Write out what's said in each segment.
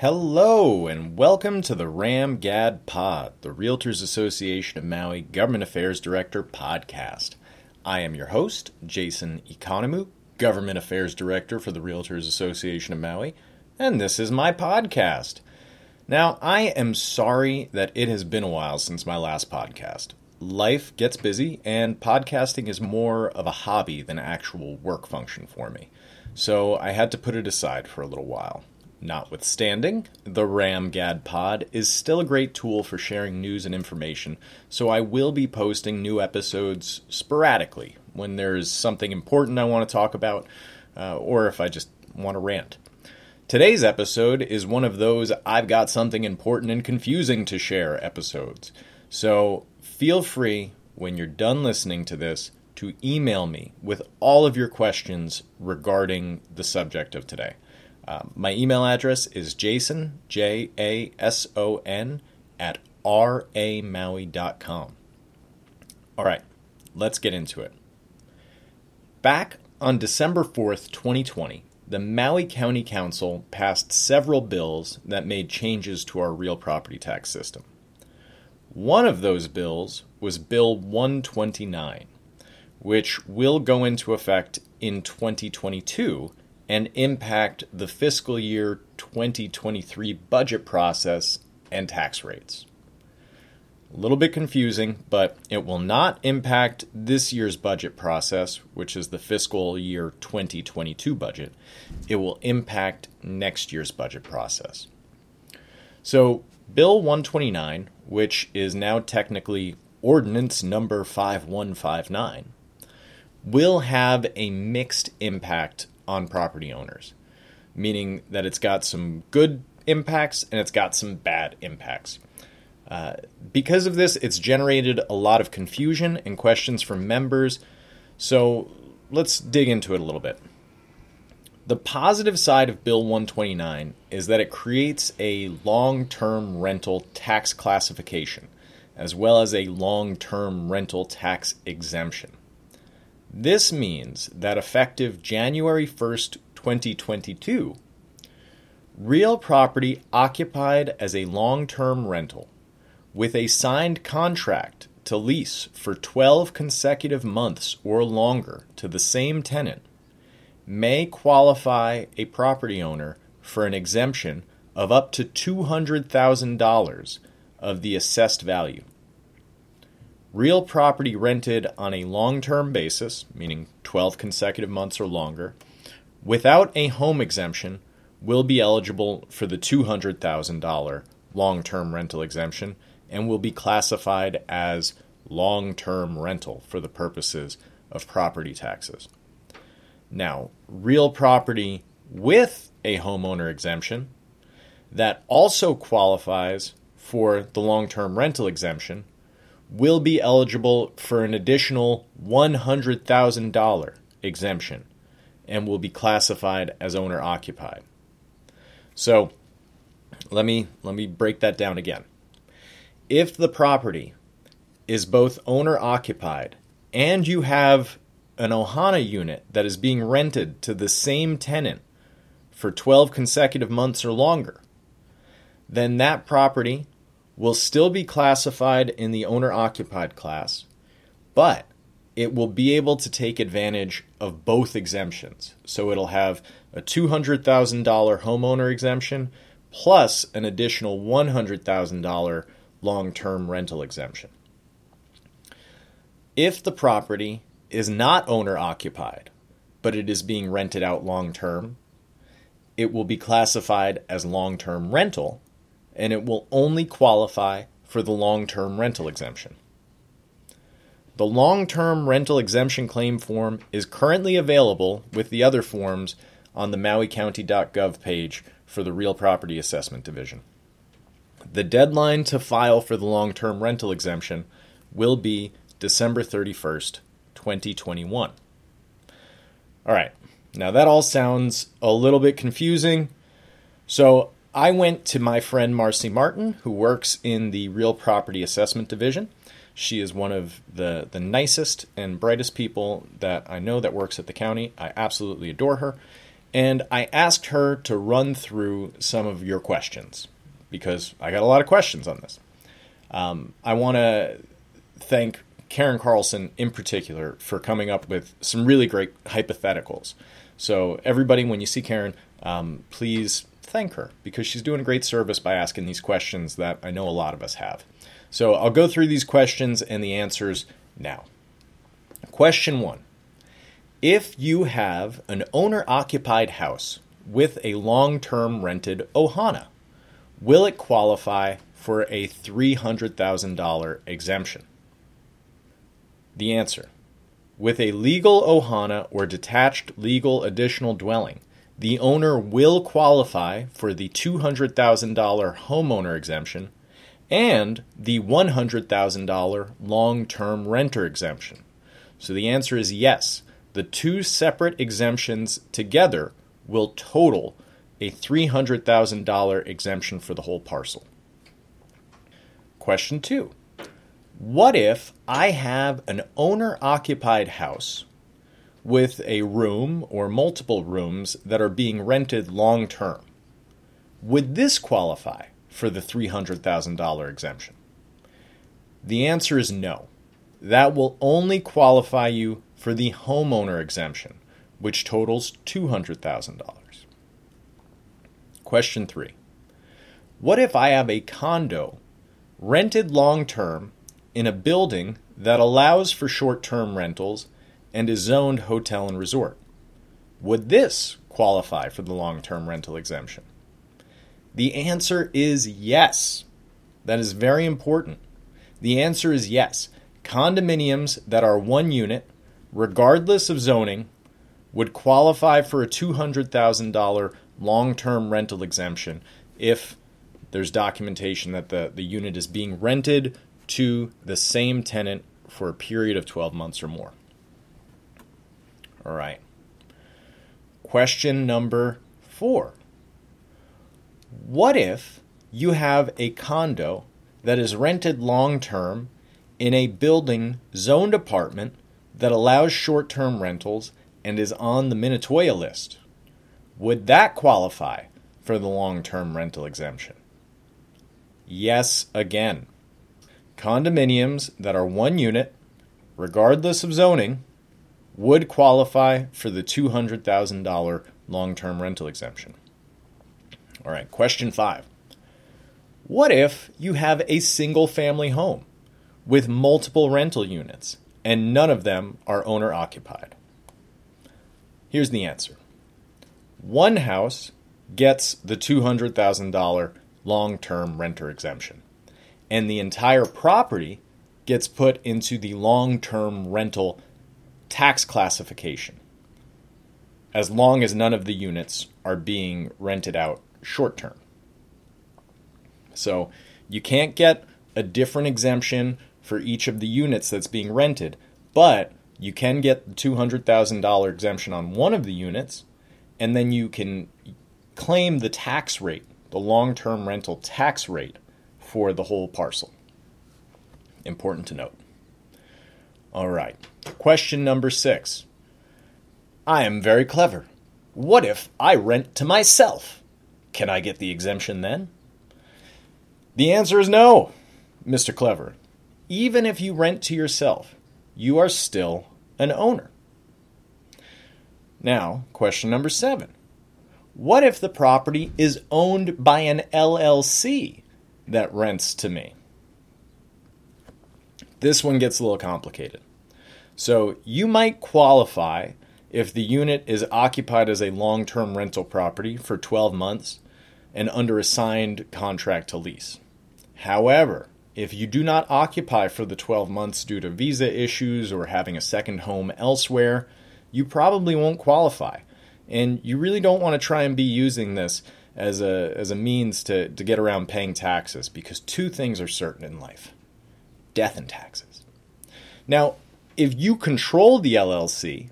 Hello, and welcome to the Ram Gad Pod, the Realtors Association of Maui Government Affairs Director podcast. I am your host, Jason Economou, Government Affairs Director for the Realtors Association of Maui, and this is my podcast. Now, I am sorry that it has been a while since my last podcast. Life gets busy, and podcasting is more of a hobby than actual work function for me. So I had to put it aside for a little while. Notwithstanding, the RamGad Pod is still a great tool for sharing news and information, so I will be posting new episodes sporadically when there's something important I want to talk about, uh, or if I just want to rant. Today's episode is one of those I've got something important and confusing to share episodes. So feel free, when you're done listening to this, to email me with all of your questions regarding the subject of today. Uh, my email address is jason, J A S O N, at ramaui.com. All right, let's get into it. Back on December 4th, 2020, the Maui County Council passed several bills that made changes to our real property tax system. One of those bills was Bill 129, which will go into effect in 2022 and impact the fiscal year 2023 budget process and tax rates. A little bit confusing, but it will not impact this year's budget process, which is the fiscal year 2022 budget. It will impact next year's budget process. So, Bill 129, which is now technically Ordinance number 5159, will have a mixed impact on property owners, meaning that it's got some good impacts and it's got some bad impacts. Uh, because of this, it's generated a lot of confusion and questions from members. So let's dig into it a little bit. The positive side of Bill 129 is that it creates a long term rental tax classification, as well as a long term rental tax exemption. This means that effective January 1st, 2022, real property occupied as a long term rental with a signed contract to lease for 12 consecutive months or longer to the same tenant may qualify a property owner for an exemption of up to $200,000 of the assessed value. Real property rented on a long term basis, meaning 12 consecutive months or longer, without a home exemption, will be eligible for the $200,000 long term rental exemption and will be classified as long term rental for the purposes of property taxes. Now, real property with a homeowner exemption that also qualifies for the long term rental exemption will be eligible for an additional $100,000 exemption and will be classified as owner occupied. So, let me let me break that down again. If the property is both owner occupied and you have an Ohana unit that is being rented to the same tenant for 12 consecutive months or longer, then that property will still be classified in the owner occupied class, but it will be able to take advantage of both exemptions. So it'll have a $200,000 homeowner exemption plus an additional $100,000 long term rental exemption. If the property is not owner occupied, but it is being rented out long term, it will be classified as long term rental and it will only qualify for the long term rental exemption. The long term rental exemption claim form is currently available with the other forms on the MauiCounty.gov page for the Real Property Assessment Division. The deadline to file for the long term rental exemption will be December 31st, 2021. All right, now that all sounds a little bit confusing. So I went to my friend Marcy Martin, who works in the Real Property Assessment Division. She is one of the, the nicest and brightest people that I know that works at the county. I absolutely adore her. and I asked her to run through some of your questions because I got a lot of questions on this. Um, I want to thank Karen Carlson in particular for coming up with some really great hypotheticals. So, everybody, when you see Karen, um, please thank her because she's doing a great service by asking these questions that I know a lot of us have. So, I'll go through these questions and the answers now. Question one If you have an owner occupied house with a long term rented Ohana, will it qualify for a $300,000 exemption? The answer With a legal ohana or detached legal additional dwelling, the owner will qualify for the $200,000 homeowner exemption and the $100,000 long term renter exemption. So the answer is yes. The two separate exemptions together will total a $300,000 exemption for the whole parcel. Question two what if I have an owner occupied house with a room or multiple rooms that are being rented long term? Would this qualify for the $300,000 exemption? The answer is no. That will only qualify you for the homeowner exemption, which totals $200,000. Question three What if I have a condo rented long term in a building that allows for short term rentals and is zoned hotel and resort. Would this qualify for the long term rental exemption? The answer is yes. That is very important. The answer is yes. Condominiums that are one unit, regardless of zoning, would qualify for a $200,000 long term rental exemption if there's documentation that the, the unit is being rented to the same tenant for a period of 12 months or more. All right. Question number four What if you have a condo that is rented long term in a building zoned apartment that allows short term rentals and is on the Minatoya list? Would that qualify for the long term rental exemption? Yes, again. Condominiums that are one unit, regardless of zoning, would qualify for the $200,000 long term rental exemption. All right, question five. What if you have a single family home with multiple rental units and none of them are owner occupied? Here's the answer one house gets the $200,000 long term renter exemption and the entire property gets put into the long term rental tax classification as long as none of the units are being rented out short term. So you can't get a different exemption for each of the units that's being rented, but you can get the $200,000 exemption on one of the units, and then you can claim the tax rate, the long term rental tax rate for the whole parcel. Important to note. All right. Question number six. I am very clever. What if I rent to myself? Can I get the exemption then? The answer is no, Mr. Clever. Even if you rent to yourself, you are still an owner. Now, question number seven. What if the property is owned by an LLC that rents to me. This one gets a little complicated. So you might qualify if the unit is occupied as a long term rental property for 12 months and under a signed contract to lease. However, if you do not occupy for the 12 months due to visa issues or having a second home elsewhere, you probably won't qualify. And you really don't want to try and be using this as a as a means to, to get around paying taxes because two things are certain in life death and taxes. Now, if you control the LLC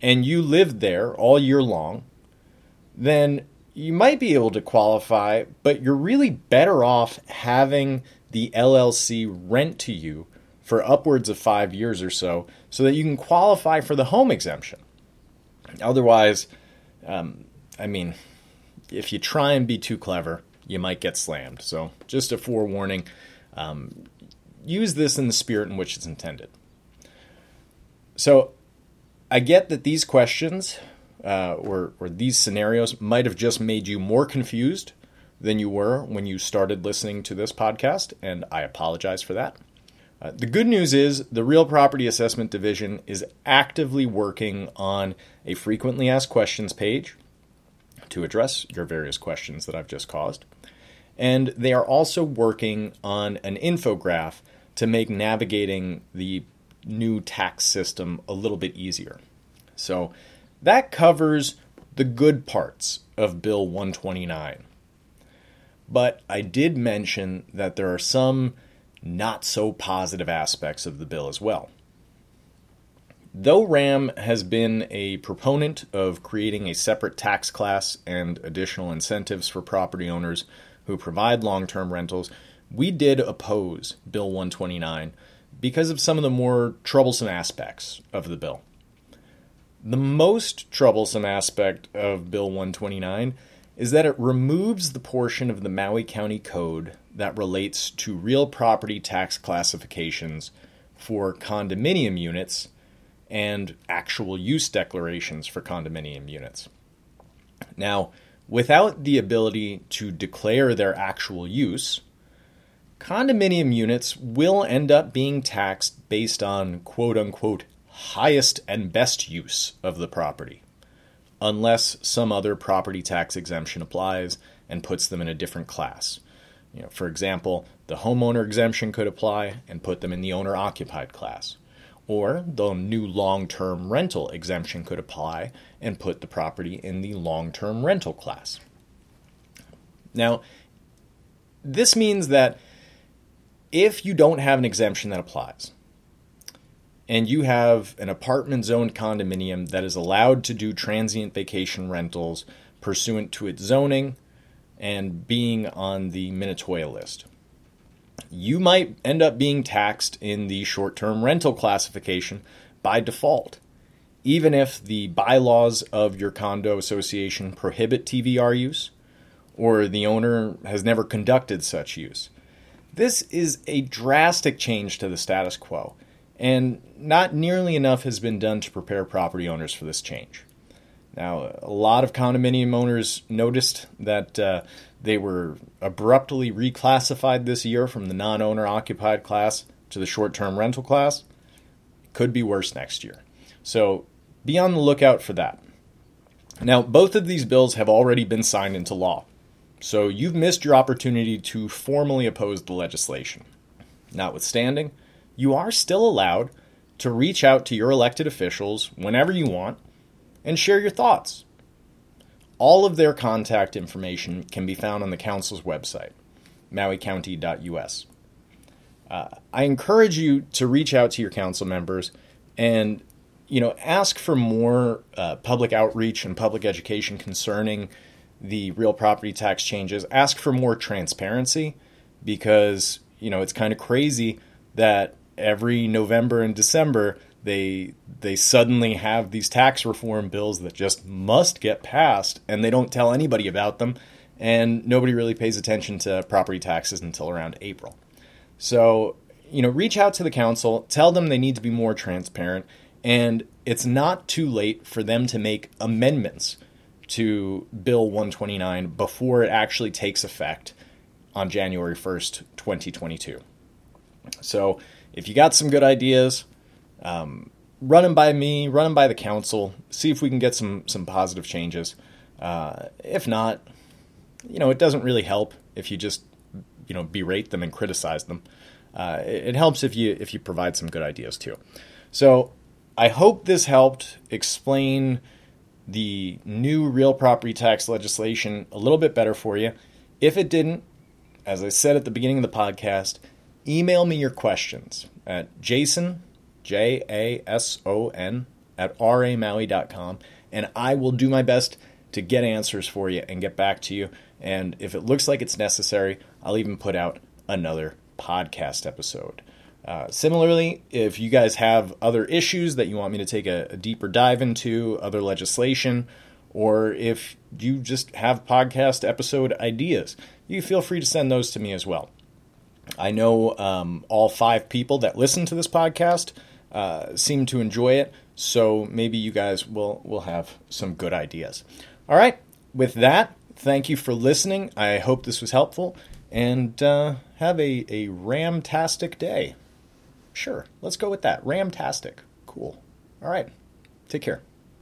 and you live there all year long, then you might be able to qualify, but you're really better off having the LLC rent to you for upwards of five years or so so that you can qualify for the home exemption. Otherwise, Um, I mean, if you try and be too clever, you might get slammed. So, just a forewarning um, use this in the spirit in which it's intended. So, I get that these questions uh, or, or these scenarios might have just made you more confused than you were when you started listening to this podcast, and I apologize for that. Uh, the good news is the Real Property Assessment Division is actively working on a frequently asked questions page to address your various questions that I've just caused. And they are also working on an infograph to make navigating the new tax system a little bit easier. So that covers the good parts of Bill 129. But I did mention that there are some not so positive aspects of the bill as well. Though RAM has been a proponent of creating a separate tax class and additional incentives for property owners who provide long term rentals, we did oppose Bill 129 because of some of the more troublesome aspects of the bill. The most troublesome aspect of Bill 129 is that it removes the portion of the Maui County Code that relates to real property tax classifications for condominium units and actual use declarations for condominium units. Now, without the ability to declare their actual use, condominium units will end up being taxed based on quote unquote highest and best use of the property, unless some other property tax exemption applies and puts them in a different class. You know, for example, the homeowner exemption could apply and put them in the owner occupied class or the new long term rental exemption could apply and put the property in the long term rental class. Now, this means that if you don't have an exemption that applies, and you have an apartment zone condominium that is allowed to do transient vacation rentals pursuant to its zoning and being on the Minatoya list you might end up being taxed in the short term rental classification by default, even if the bylaws of your condo association prohibit TVR use or the owner has never conducted such use. This is a drastic change to the status quo, and not nearly enough has been done to prepare property owners for this change. Now, a lot of condominium owners noticed that uh, they were abruptly reclassified this year from the non owner occupied class to the short term rental class. Could be worse next year. So be on the lookout for that. Now, both of these bills have already been signed into law, so you've missed your opportunity to formally oppose the legislation. Notwithstanding, you are still allowed to reach out to your elected officials whenever you want and share your thoughts. All of their contact information can be found on the Council's website, mauicounty.us. Uh, I encourage you to reach out to your council members and you know ask for more uh, public outreach and public education concerning the real property tax changes. Ask for more transparency because you know it's kind of crazy that every November and December they they suddenly have these tax reform bills that just must get passed and they don't tell anybody about them and nobody really pays attention to property taxes until around April. So, you know, reach out to the council, tell them they need to be more transparent and it's not too late for them to make amendments to Bill 129 before it actually takes effect on January 1st, 2022. So, if you got some good ideas, um, run them by me, run them by the council, see if we can get some some positive changes. Uh, if not, you know, it doesn't really help if you just you know berate them and criticize them. Uh, it, it helps if you if you provide some good ideas too. So I hope this helped explain the new real property tax legislation a little bit better for you. If it didn't, as I said at the beginning of the podcast, email me your questions at jason J A S O N, at ramaui.com, and I will do my best to get answers for you and get back to you. And if it looks like it's necessary, I'll even put out another podcast episode. Uh, similarly, if you guys have other issues that you want me to take a, a deeper dive into, other legislation, or if you just have podcast episode ideas, you feel free to send those to me as well. I know um, all five people that listen to this podcast uh, seem to enjoy it, so maybe you guys will will have some good ideas. All right, with that, thank you for listening. I hope this was helpful, and uh, have a a ramtastic day. Sure, let's go with that. Ramtastic. Cool. All right, take care.